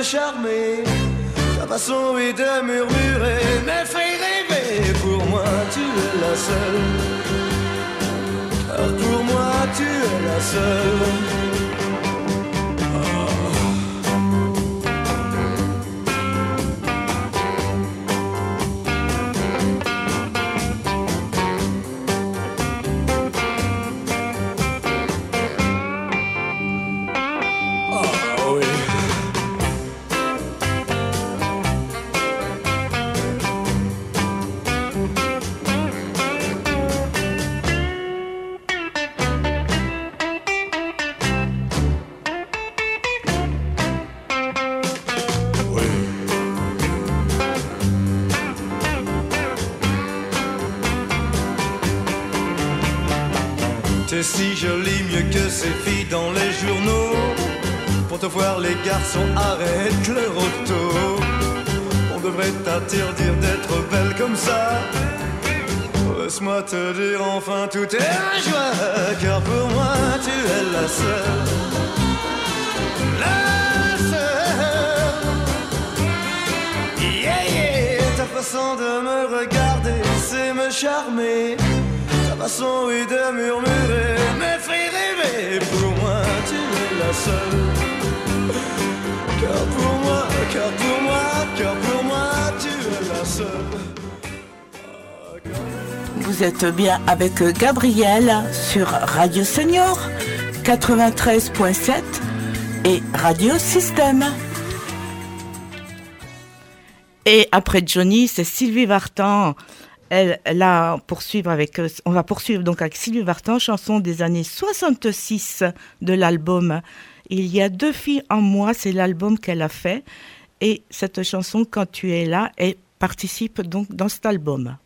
me charmer. Ta façon est de murmurer, me fait rêver. Pour moi, tu es la seule. Car pour moi, tu es la seule. Ces filles dans les journaux. Pour te voir, les garçons arrêtent leur auto. On devrait t'interdire d'être belle comme ça. Laisse-moi te dire enfin tout est un joie, car pour moi tu es la seule. La seule. Yeah, yeah. Ta façon de me regarder, c'est me charmer façon oui de murmurer me fait rêver. Pour moi, tu es la seule. Car pour moi, car pour moi, car pour moi, tu es la seule. Vous êtes bien avec Gabriel sur Radio Senior 93.7 et Radio Système. Et après Johnny, c'est Sylvie Vartan elle, là, poursuivre avec, euh, on va poursuivre donc avec Sylvie Vartan, chanson des années 66 de l'album. Il y a deux filles en moi, c'est l'album qu'elle a fait. Et cette chanson, Quand tu es là, elle participe donc dans cet album.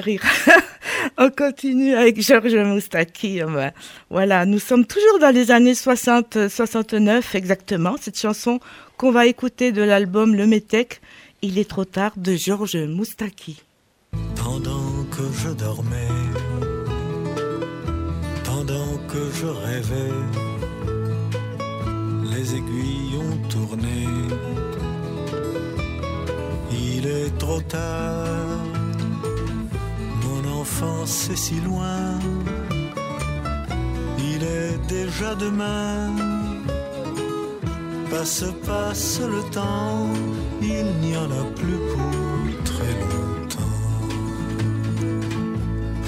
Rire. On continue avec Georges Moustaki. Voilà, nous sommes toujours dans les années 60-69 exactement. Cette chanson qu'on va écouter de l'album Le Métèque, Il est trop tard de Georges Moustaki. Pendant que je dormais, pendant que je rêvais, les aiguilles ont tourné. Il est trop tard l'enfance est si loin, il est déjà demain. Passe, passe le temps, il n'y en a plus pour très longtemps.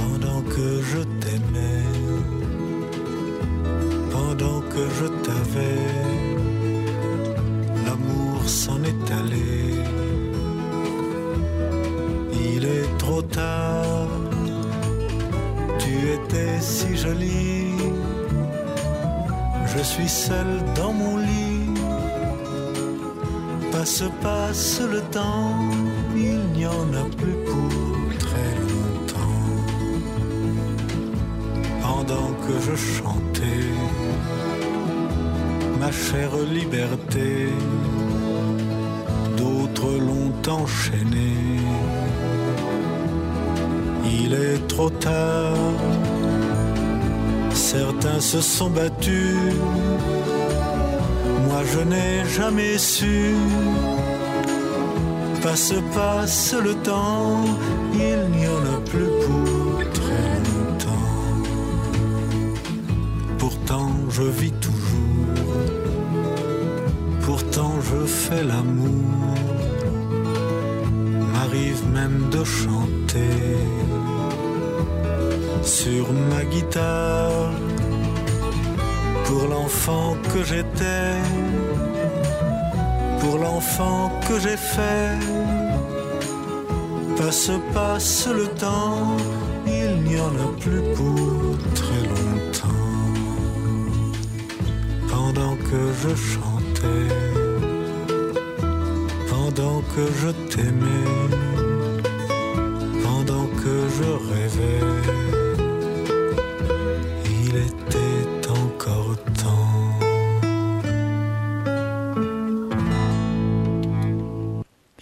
Pendant que je t'aimais, pendant que je t'avais, l'amour s'en est allé. Il est trop tard, si jolie. Je suis seul dans mon lit. Passe, passe le temps, il n'y en a plus pour très longtemps. Pendant que je chantais ma chère liberté, d'autres l'ont enchaîné. Il est trop tard, certains se sont battus, moi je n'ai jamais su. Passe, passe le temps, il n'y en a plus pour très longtemps. Pourtant je vis toujours, pourtant je fais l'amour, m'arrive même de chanter. Sur ma guitare pour l'enfant que j'étais, pour l'enfant que j'ai fait. Passe, passe le temps, il n'y en a plus pour très longtemps. Pendant que je chantais, pendant que je t'aimais, pendant que je rêvais.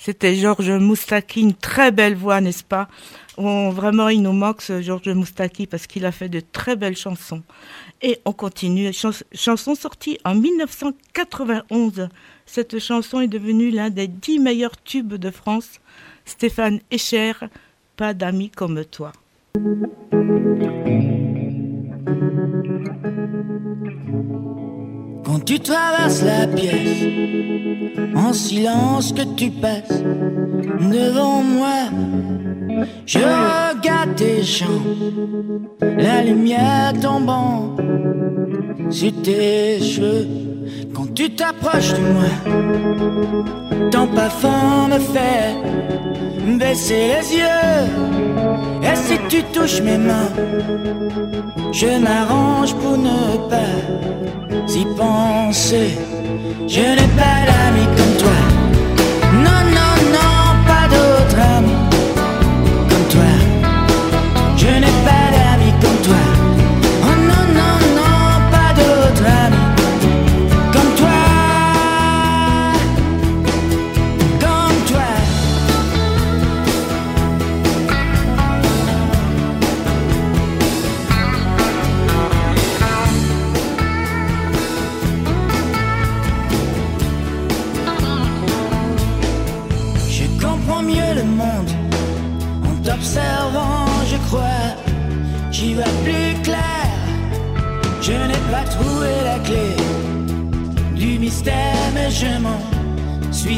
C'était Georges Moustaki, une très belle voix, n'est-ce pas? Vraiment, il nous manque ce Georges Moustaki parce qu'il a fait de très belles chansons. Et on continue. Chans- chanson sortie en 1991. Cette chanson est devenue l'un des dix meilleurs tubes de France. Stéphane Echer, pas d'amis comme toi. Quand tu traverses la pièce, en silence que tu passes devant moi, je regarde tes jambes, la lumière tombant sur tes cheveux. Quand tu t'approches de moi, ton parfum me fait baisser les yeux. Et si tu touches mes mains, je m'arrange pour ne pas y penser. Je n'ai pas d'amis comme toi.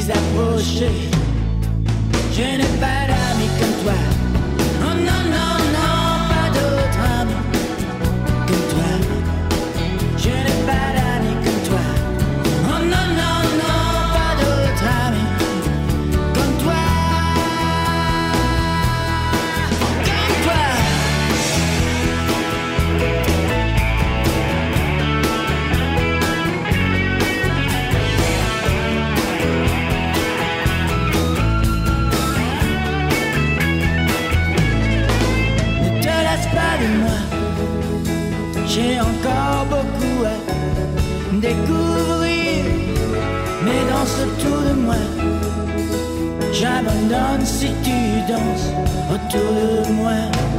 Suis approché. Je n'ai pas d'amis comme toi. Danses autour de moi.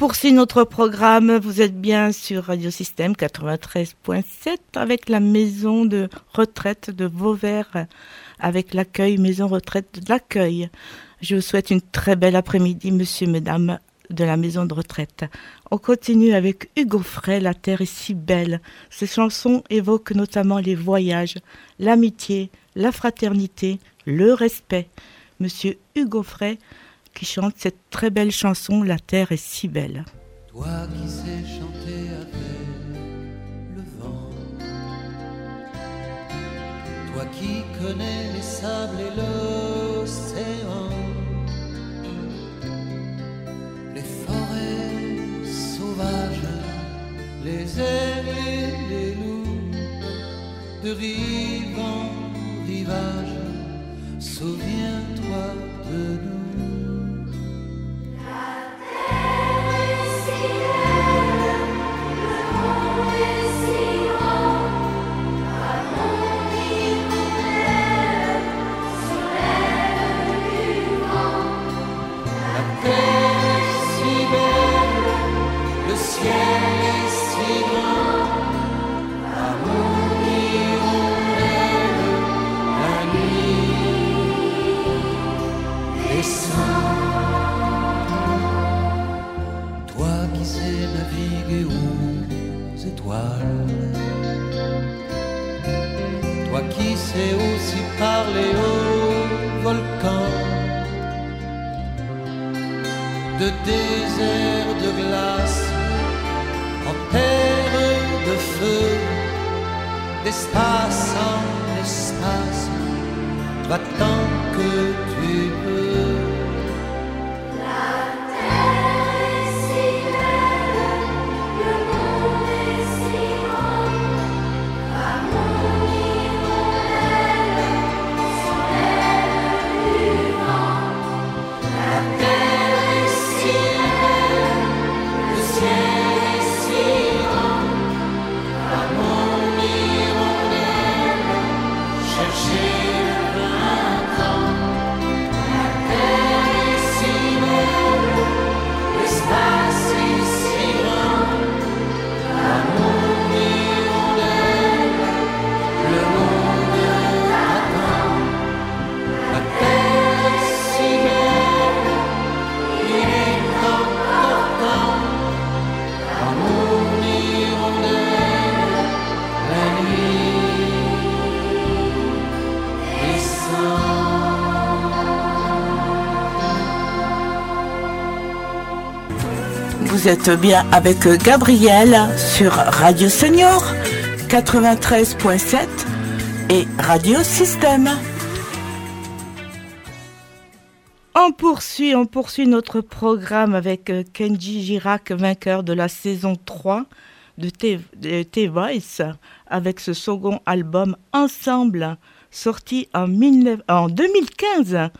Poursuit notre programme. Vous êtes bien sur Radio Système 93.7 avec la maison de retraite de Vauvert, avec l'accueil, maison retraite de l'accueil. Je vous souhaite une très belle après-midi, monsieur, mesdames de la maison de retraite. On continue avec Hugo Frey, La terre est si belle. Ces chansons évoquent notamment les voyages, l'amitié, la fraternité, le respect. Monsieur Hugo Frey qui chante cette très belle chanson La terre est si belle. Toi qui sais chanter avec le vent, toi qui connais les sables et l'océan, les forêts sauvages, les aigles et les loups, de rive en rivage, souviens-toi êtes bien avec Gabriel sur Radio Senior 93.7 et Radio Système. On poursuit, on poursuit notre programme avec Kenji Girac, vainqueur de la saison 3 de T-Voice, avec ce second album Ensemble, sorti en 2015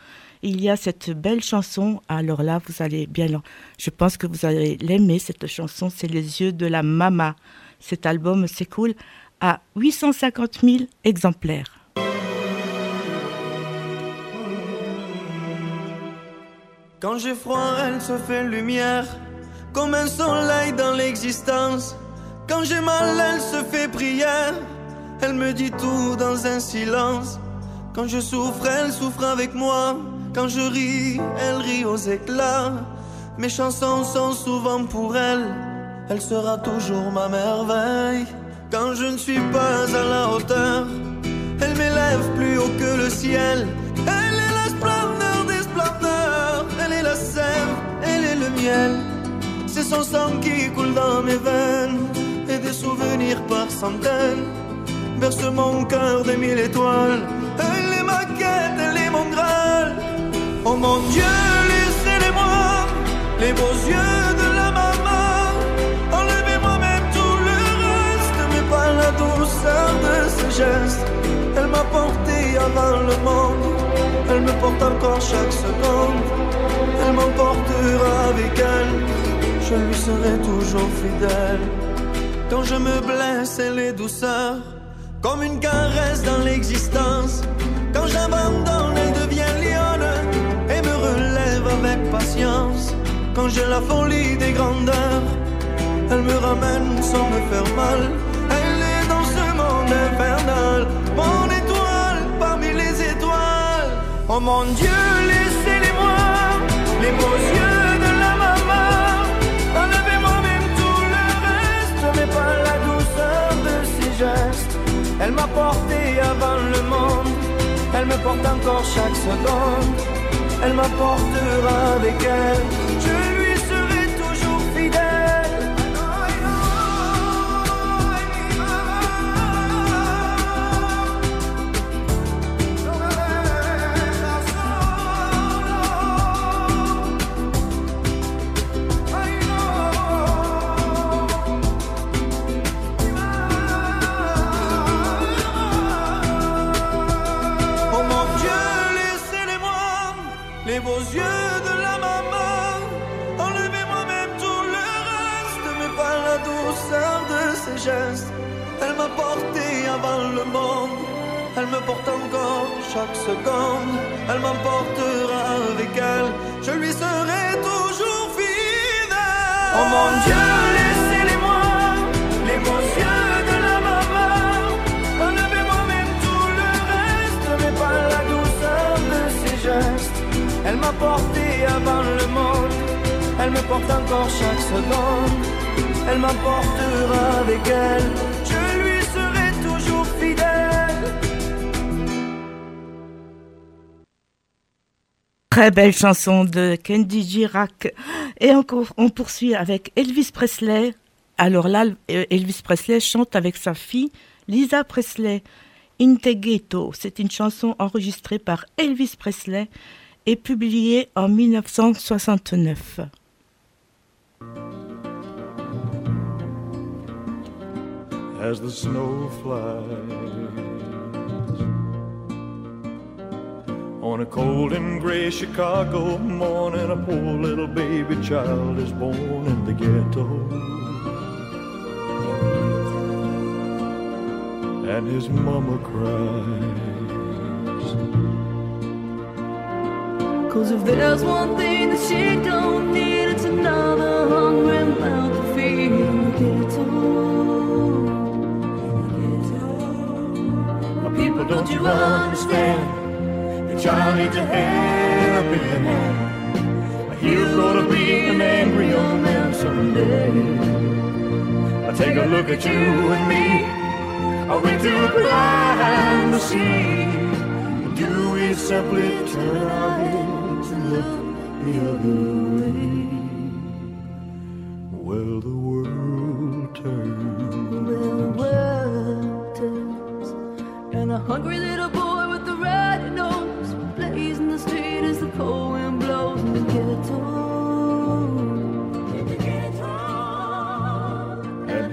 il y a cette belle chanson. Alors là, vous allez bien. Je pense que vous allez l'aimer, cette chanson. C'est Les yeux de la mama. Cet album s'écoule à 850 000 exemplaires. Quand j'ai froid, elle se fait lumière, comme un soleil dans l'existence. Quand j'ai mal, elle se fait prière, elle me dit tout dans un silence. Quand je souffre, elle souffre avec moi. Quand je ris, elle rit aux éclats. Mes chansons sont souvent pour elle. Elle sera toujours ma merveille. Quand je ne suis pas à la hauteur, elle m'élève plus haut que le ciel. Elle est la splendeur des splendeurs. Elle est la sève, elle est le miel. C'est son sang qui coule dans mes veines. Et des souvenirs par centaines. Berce mon cœur de mille étoiles. Oh mon Dieu, laissez-les-moi, les beaux yeux de la maman. Enlevez-moi même tout le reste, mais pas la douceur de ses gestes. Elle m'a porté avant le monde, elle me porte encore chaque seconde. Elle m'emportera avec elle, je lui serai toujours fidèle. Quand je me blesse, elle est douceur, comme une caresse dans l'existence. Quand j'abandonne, avec patience. quand j'ai la folie des grandeurs. Elle me ramène sans me faire mal. Elle est dans ce monde infernal, mon étoile parmi les étoiles. Oh mon Dieu, laissez-les-moi, les beaux yeux de la maman. Enlevez-moi même tout le reste, mais pas la douceur de ses gestes. Elle m'a porté avant le monde, elle me porte encore chaque seconde. Elle m'apportera avec elle, me porte encore chaque seconde. Elle m'emportera avec elle, je lui serai toujours fidèle. Oh mon Dieu, laissez-les-moi, les beaux yeux de la maman. Enlevez-moi même tout le reste, mais pas la douceur de ses gestes. Elle m'a porté avant le monde, elle me porte encore chaque seconde. Elle m'emportera avec elle, Belle chanson de Candy Girac. Et encore, on poursuit avec Elvis Presley. Alors là, euh, Elvis Presley chante avec sa fille Lisa Presley. Integhetto, c'est une chanson enregistrée par Elvis Presley et publiée en 1969. as the snow flies. On a cold and gray Chicago morning, a poor little baby child is born in the ghetto. And his mama cries. Cause if there's one thing that she don't need, it's another hungry mouth to feed in the ghetto. People, don't you understand? The needs a helping hand. He's gonna be an angry young man someday. Now take a look at you and me. Are we too blind to see? Do we simply turn and look the other way? Well, the world turns. Well, the world turns, and a hungry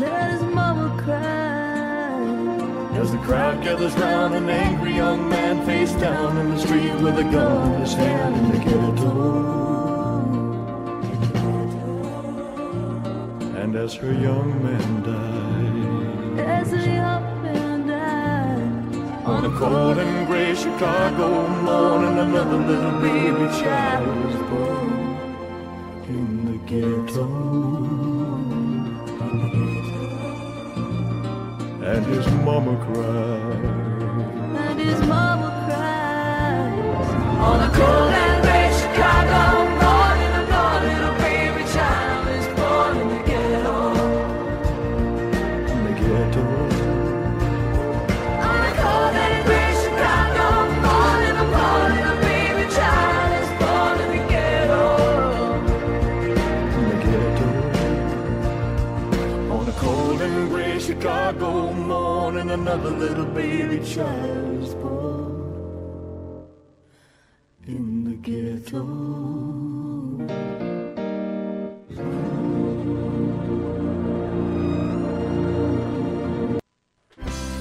Let his mama cry. As the crowd gathers round an angry young man face down in the street with a gun in his hand in the ghetto. And as her young man died As a young man died on a cold and gray Chicago morning, another little baby child was born in the ghetto. And his mama cried. and his mama cries on a cold child is born in the ghetto.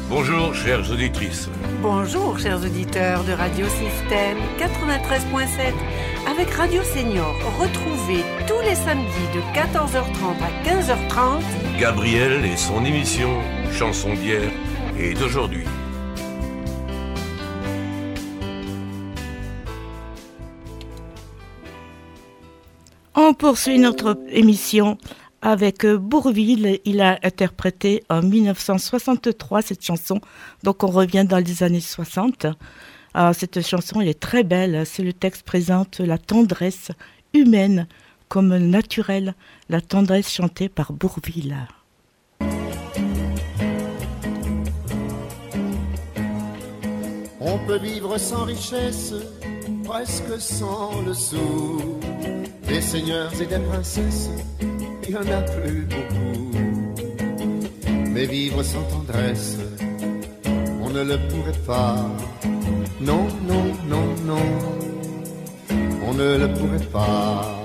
Bonjour, chères auditrices. Bonjour, chers auditeurs de Radio Système 93.7 avec Radio Senior. Retrouvez tous les samedis de 14h30 à 15h30 Gabriel et son émission Chanson d'hier et d'aujourd'hui. On poursuit notre émission avec euh, Bourville. Il a interprété en 1963 cette chanson. Donc on revient dans les années 60. Alors, cette chanson, est très belle. C'est le texte présente la tendresse humaine comme naturelle, la tendresse chantée par Bourville. On peut vivre sans richesse, presque sans le sou. Des seigneurs et des princesses, il y en a plus beaucoup. Mais vivre sans tendresse, on ne le pourrait pas. Non, non, non, non, on ne le pourrait pas.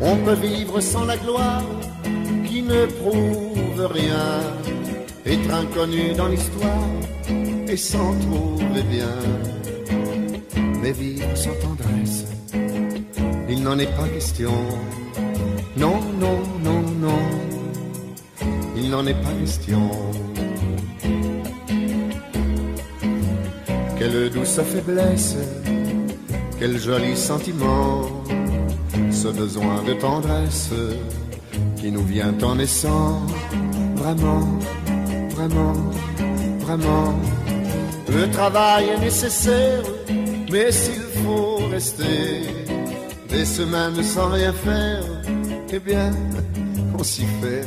On peut vivre sans la gloire qui ne prouve rien, être inconnu dans l'histoire et s'en trouver bien. Mais vivre sans tendresse, il n'en est pas question. Non, non, non, non, il n'en est pas question. Quelle douce faiblesse, quel joli sentiment, ce besoin de tendresse qui nous vient en naissant. Vraiment, vraiment, vraiment. Le travail est nécessaire, mais s'il faut rester des semaines sans rien faire, eh bien, on s'y fait.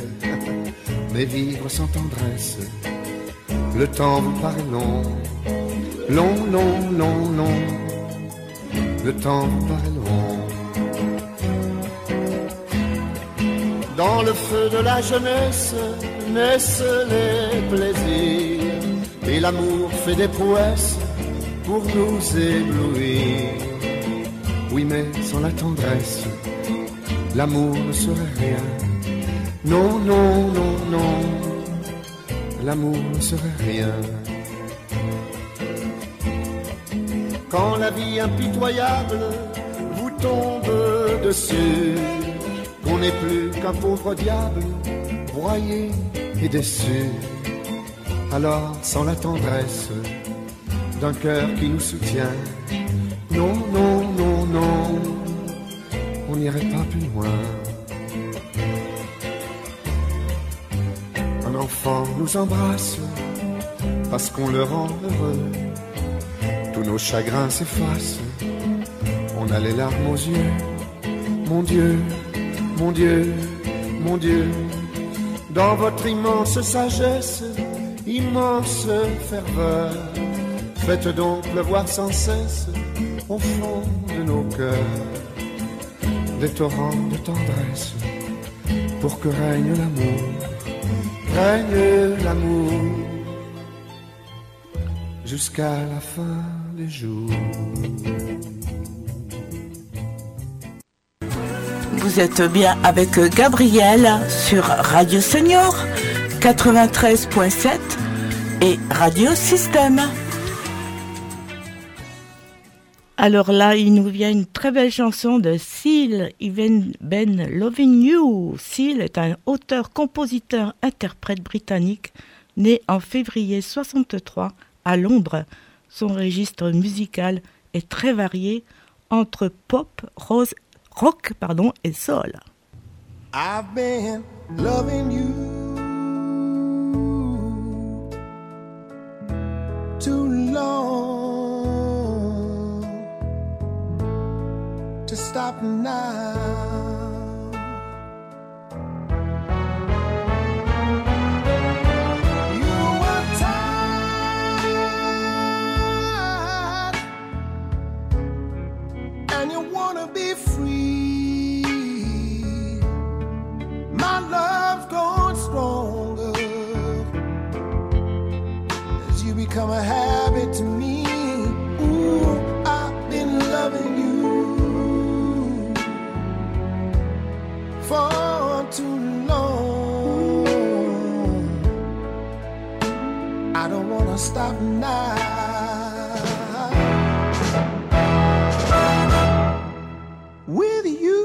Mais vivre sans tendresse, le temps vous paraît long, long, long, long, long. Le temps paraît long. Dans le feu de la jeunesse naissent les plaisirs et l'amour fait des prouesses pour nous éblouir. Oui, mais sans la tendresse, l'amour ne serait rien. Non, non, non, non, l'amour ne serait rien. Quand la vie impitoyable vous tombe dessus, qu'on n'est plus qu'un pauvre diable, broyé et déçu. Alors, sans la tendresse d'un cœur qui nous soutient, non, non, non, non, on n'irait pas plus loin. Un enfant nous embrasse parce qu'on le rend heureux. Tous nos chagrins s'effacent, on a les larmes aux yeux. Mon Dieu, mon Dieu, mon Dieu, dans votre immense sagesse, immense ferveur, faites donc pleuvoir sans cesse au fond de nos cœurs des torrents de tendresse pour que règne l'amour, règne l'amour jusqu'à la fin des jours. Vous êtes bien avec Gabriel sur Radio Senior 93.7 et Radio Système. Alors là, il nous vient une très belle chanson de Seal Even Ben Loving You. Seal est un auteur, compositeur, interprète britannique né en février 63 à Londres. Son registre musical est très varié entre pop, rose, rock pardon, et soul. I've been loving you to stop now. stop now. With you,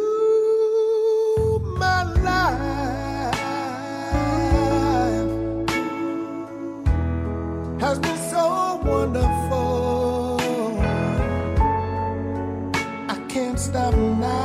my life has been so wonderful. I can't stop now.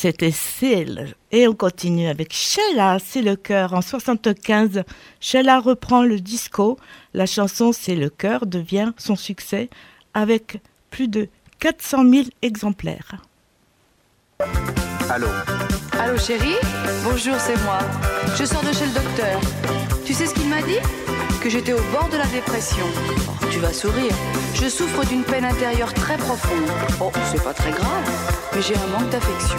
c'était Seal. Et on continue avec Sheila, c'est le cœur. En 75, Sheila reprend le disco. La chanson C'est le cœur devient son succès avec plus de 400 000 exemplaires. Allô Allô chérie Bonjour, c'est moi. Je sors de chez le docteur. Tu sais ce qu'il m'a dit? Que j'étais au bord de la dépression. Oh, tu vas sourire. Je souffre d'une peine intérieure très profonde. Oh, c'est pas très grave, mais j'ai un manque d'affection.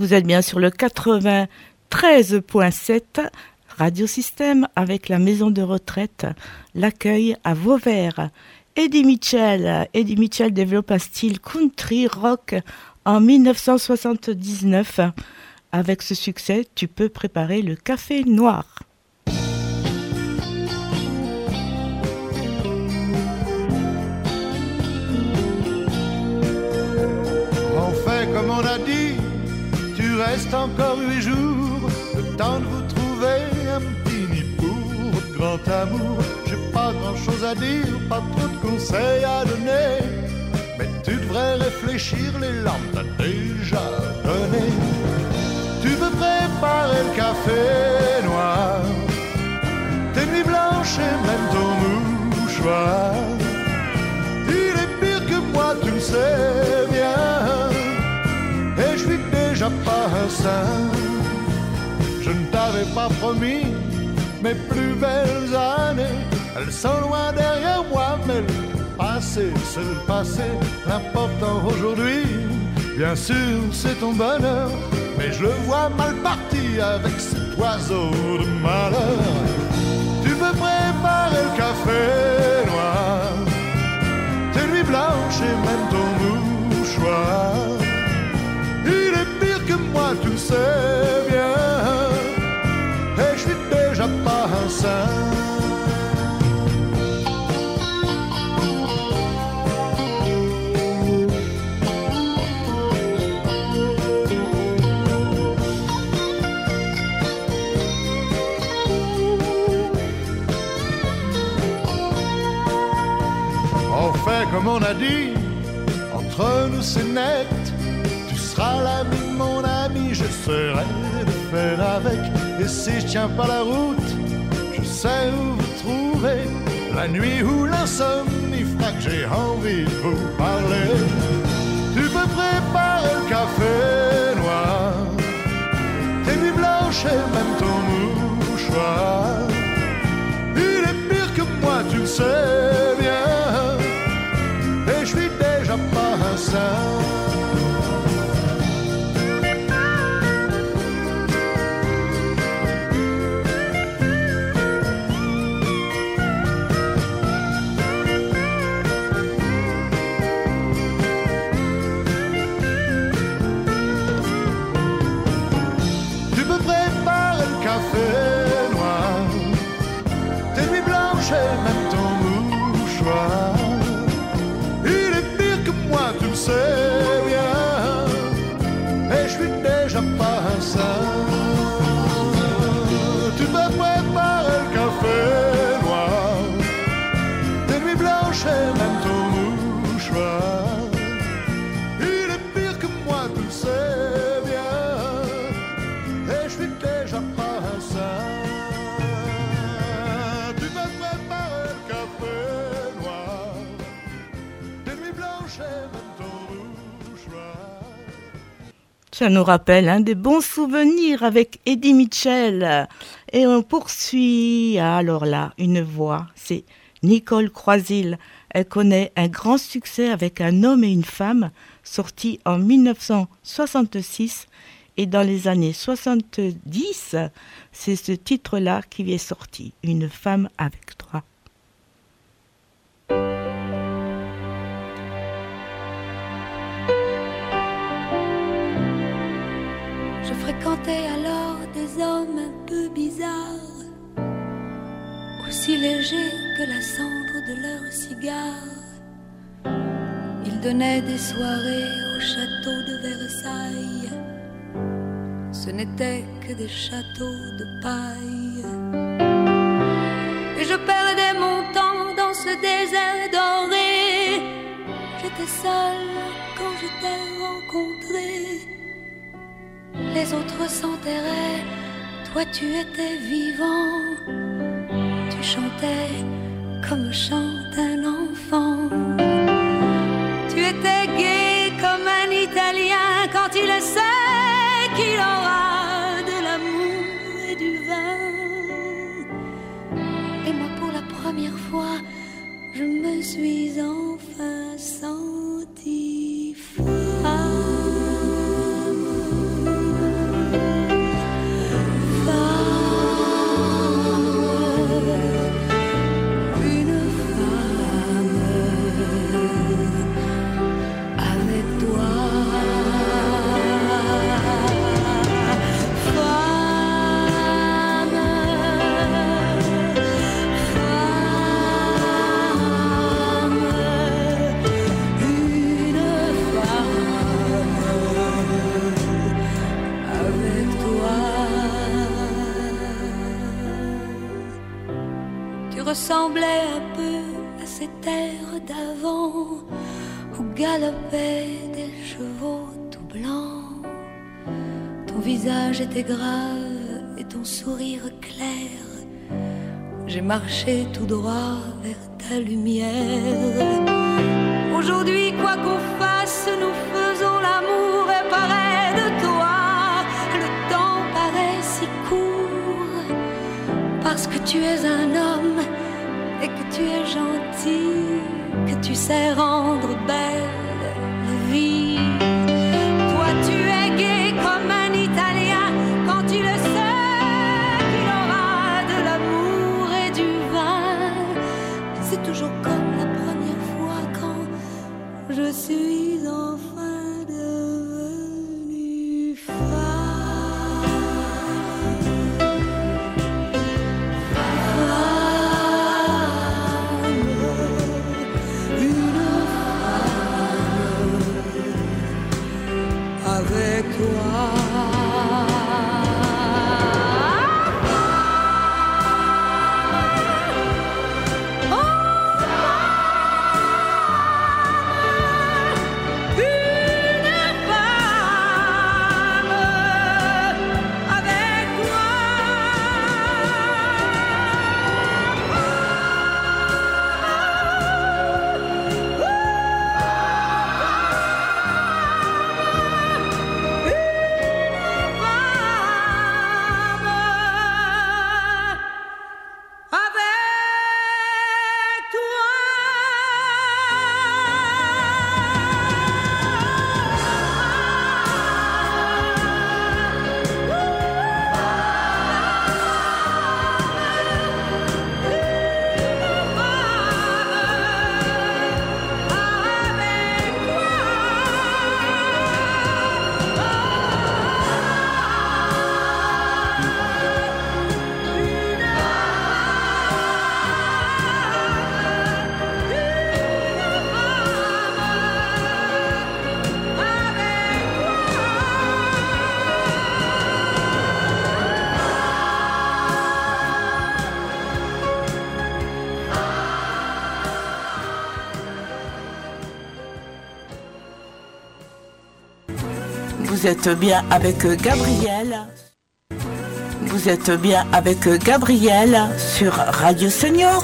Vous êtes bien sur le 93.7 Radiosystème avec la maison de retraite, l'accueil à Vauvert. Eddie Mitchell, Eddie Mitchell développe un style country rock en 1979. Avec ce succès, tu peux préparer le café noir. reste encore huit jours, le temps de vous trouver un petit nid pour grand amour. J'ai pas grand chose à dire, pas trop de conseils à donner. Mais tu devrais réfléchir, les lampes t'as déjà donné. Tu veux préparer le café noir, tes nuits blanches et même ton mouchoir. Il est pire que moi, tu le sais bien. Je ne t'avais pas promis mes plus belles années. Elles sont loin derrière moi, mais le passé, c'est le passé. L'important aujourd'hui, bien sûr, c'est ton bonheur. Mais je le vois mal parti avec cet oiseau de malheur. Tu veux préparer le café noir, tes nuits blanches et même ton mouchoir. Il est pire que moi, tu sais bien. Et je suis déjà pas un saint. Comme on a dit, entre nous c'est net. Serai de faire avec. Et si je tiens pas la route, je sais où vous trouver. La nuit ou l'insomnie fera que j'ai envie de vous parler. Tu peux préparer le café noir, tes nuits blanches et même ton mouchoir. Il est pire que moi, tu le sais bien. Et même ton mouchoir. Il est pire que moi, tu le sais bien. Et je suis déjà pas un saint. Tu vas préparer le café noir, des nuits blanches et même ton mouchoir. Ça nous rappelle un des bons souvenirs avec Eddie Mitchell. Et on poursuit. Alors là, une voix, c'est Nicole Croisil. Elle connaît un grand succès avec un homme et une femme, sorti en 1966. Et dans les années 70, c'est ce titre-là qui est sorti, Une femme avec légers que la cendre de leur cigare. Ils donnaient des soirées au château de Versailles. Ce n'étaient que des châteaux de paille. Et je perdais mon temps dans ce désert doré. J'étais seule quand je t'ai rencontré. Les autres s'enterraient, toi tu étais vivant. Tu chantais comme chante un enfant. Tu étais gai comme un Italien quand il sait qu'il aura Marché tout droit vers ta lumière. Aujourd'hui, quoi qu'on fasse, nous faisons l'amour et pareil de toi. Le temps paraît si court parce que tu es un homme et que tu es gentil, que tu sais rendre belle C'est toujours comme la première fois quand je suis enfin Vous êtes bien avec Gabriel. Vous êtes bien avec Gabriel sur Radio Senior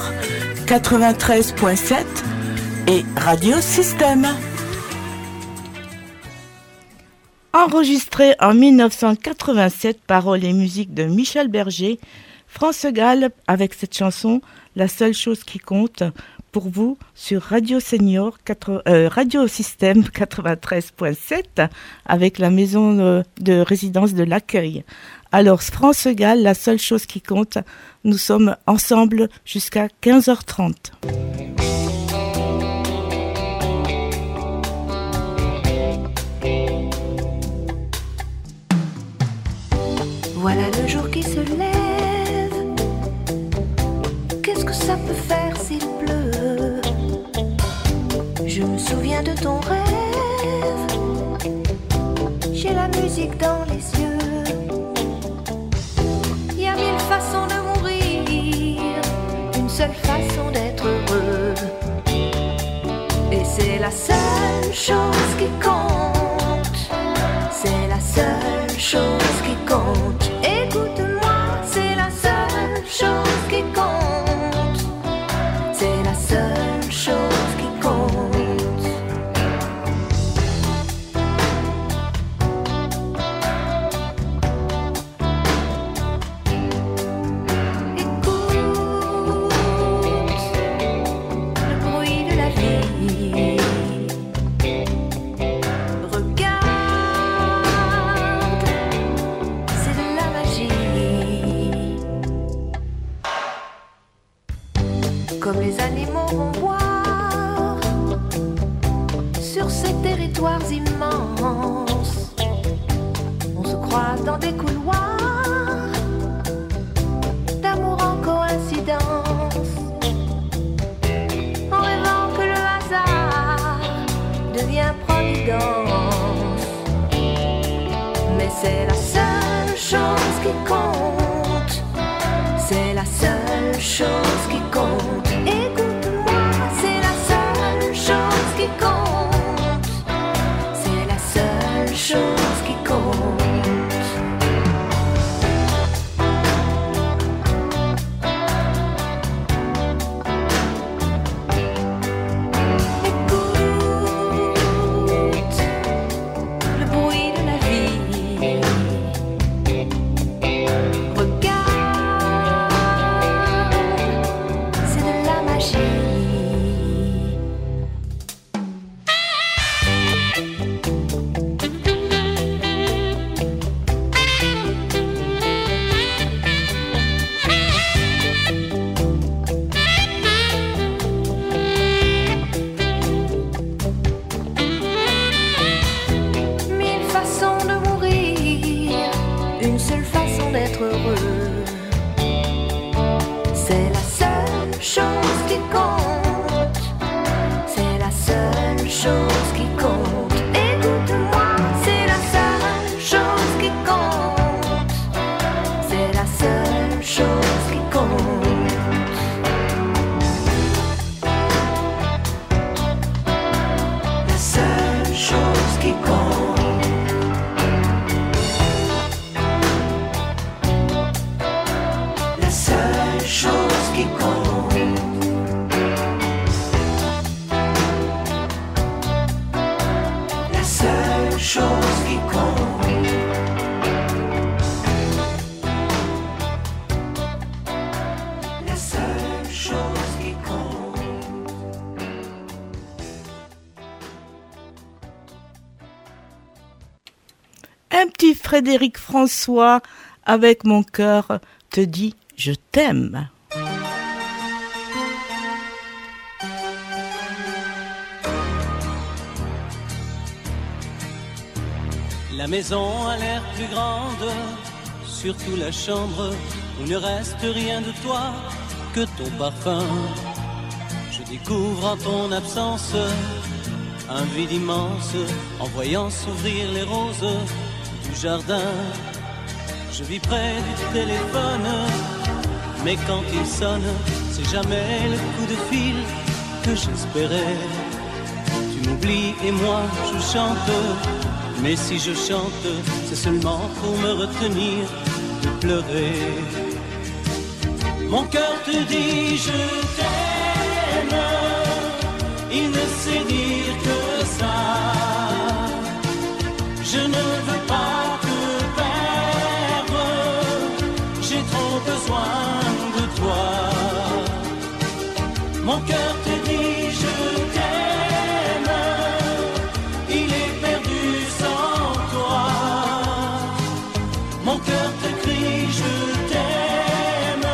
93.7 et Radio Système. Enregistré en 1987, paroles et musique de Michel Berger, France Gall avec cette chanson La seule chose qui compte pour vous sur Radio Senior, 4, euh, Radio Système 93.7 avec la maison euh, de résidence de l'accueil. Alors France Gall, la seule chose qui compte, nous sommes ensemble jusqu'à 15h30. Voilà le jour Je me souviens de ton rêve. J'ai la musique dans les yeux. Il y a mille façons de mourir, une seule façon d'être heureux. Et c'est la seule chose qui compte. C'est la seule chose qui compte. Frédéric François avec mon cœur te dit je t'aime. La maison a l'air plus grande, surtout la chambre où ne reste rien de toi que ton parfum. Je découvre en ton absence un vide immense en voyant s'ouvrir les roses jardin. Je vis près du téléphone, mais quand il sonne, c'est jamais le coup de fil que j'espérais. Tu m'oublies et moi je chante. Mais si je chante, c'est seulement pour me retenir de pleurer. Mon cœur te dit je t'aime, il ne sait dire que Mon cœur te dit je t'aime, il est perdu sans toi. Mon cœur te crie je t'aime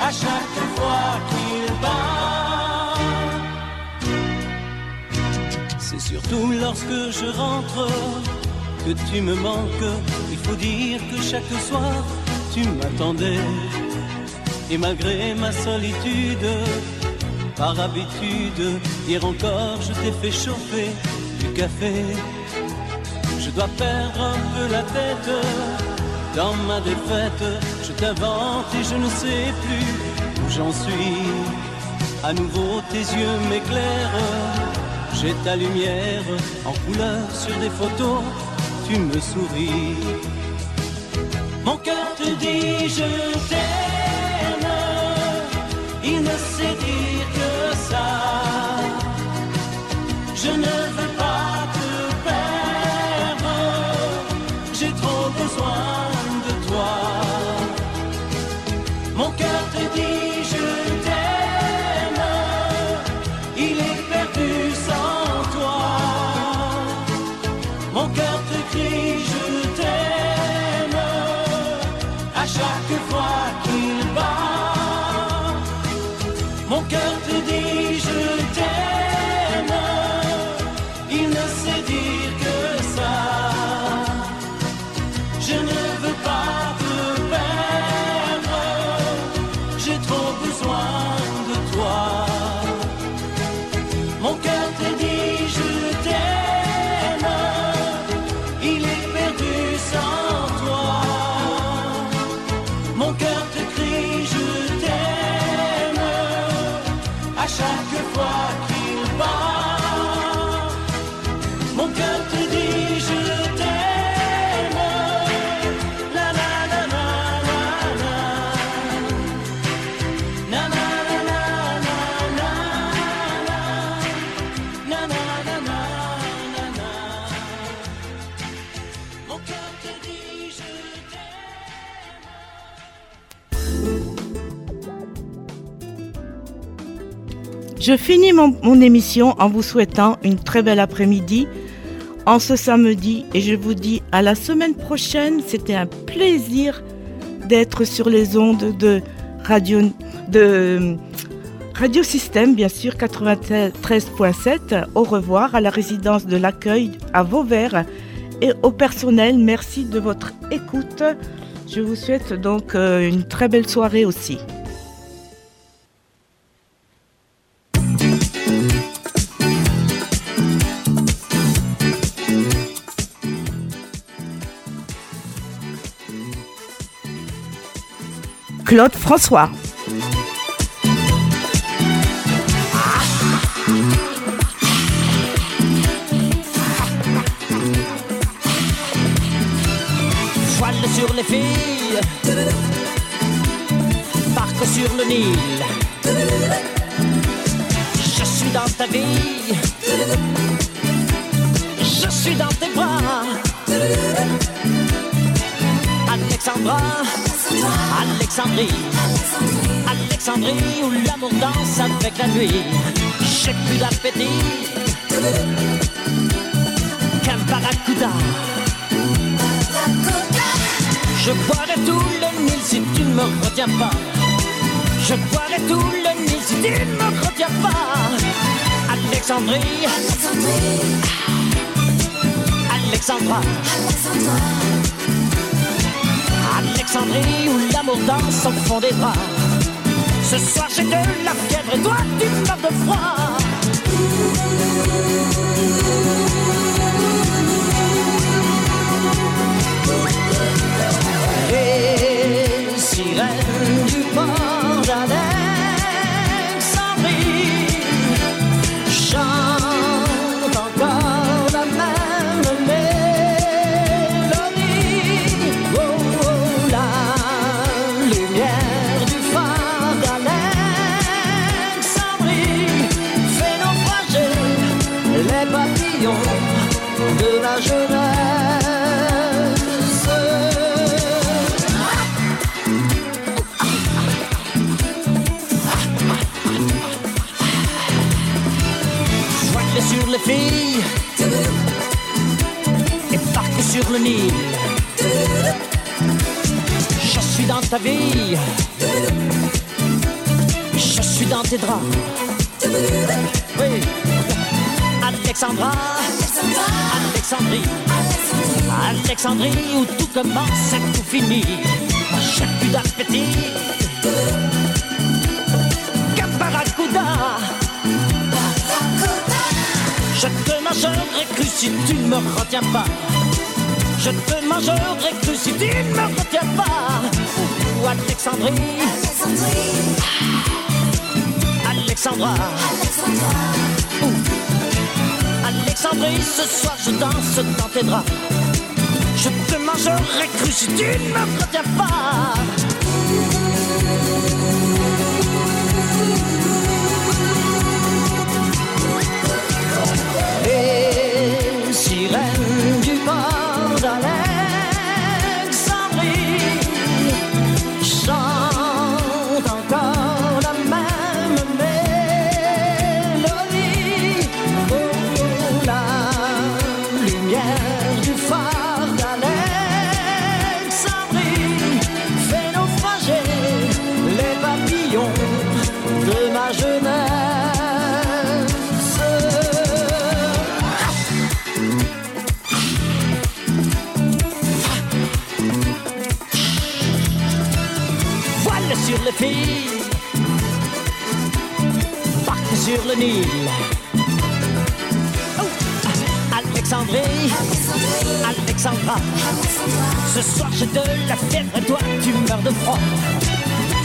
à chaque fois qu'il bat. C'est surtout lorsque je rentre que tu me manques. Il faut dire que chaque soir tu m'attendais. Et malgré ma solitude, par habitude, hier encore je t'ai fait chauffer du café. Je dois perdre un peu la tête dans ma défaite. Je t'invente et je ne sais plus où j'en suis. À nouveau tes yeux m'éclairent. J'ai ta lumière en couleur sur des photos. Tu me souris. Mon cœur te dit je t'aime. Je finis mon, émission en vous souhaitant une très belle après-midi en ce samedi et je vous dis à la semaine prochaine. C'était un plaisir d'être sur les ondes de radio de Radio Système, bien sûr, 93.7. Au revoir à la résidence de l'accueil à Vauvert et au personnel. Merci de votre écoute. Je vous souhaite donc euh, une très belle soirée aussi. Claude François. Voile sur les filles, barque sur le Nil. Je suis dans ta vie, je suis dans tes bras. Alexandra, Alexandrie, Alexandrie où l'amour danse avec la nuit. J'ai plus d'appétit qu'un barracuda. Je boirai tout le Nil si tu ne me retiens pas. Je boirai tout le Nil si tu ne me retiens pas. Alexandrie, Alexandra, Où l'amour danse au fond des bras. Ce soir j'ai de la fièvre et toi tu meurs de froid. Ta vie, je suis dans tes draps. Oui, Alexandra, Alexandrie, Alexandrie où tout commence et tout finit. J'ai plus d'appétit qu'un barracuda. Je te mangerai cru si tu ne me retiens pas. Je te mangerai cru si tu ne me retiens pas. Ou Alexandrie, Alexandra, Ouh. Alexandrie, ce soir je danse dans tes draps. Je te mangerai cru si tu ne me retiens pas. Voile sur le Nil. Oh, Alexandrie, Alexandra, ce soir j'ai de la fièvre et toi tu meurs de froid.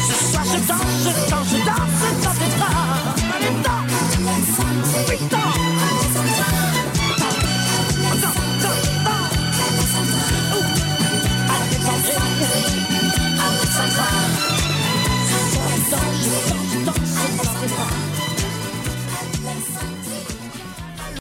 Ce soir je danse, je danse, je danse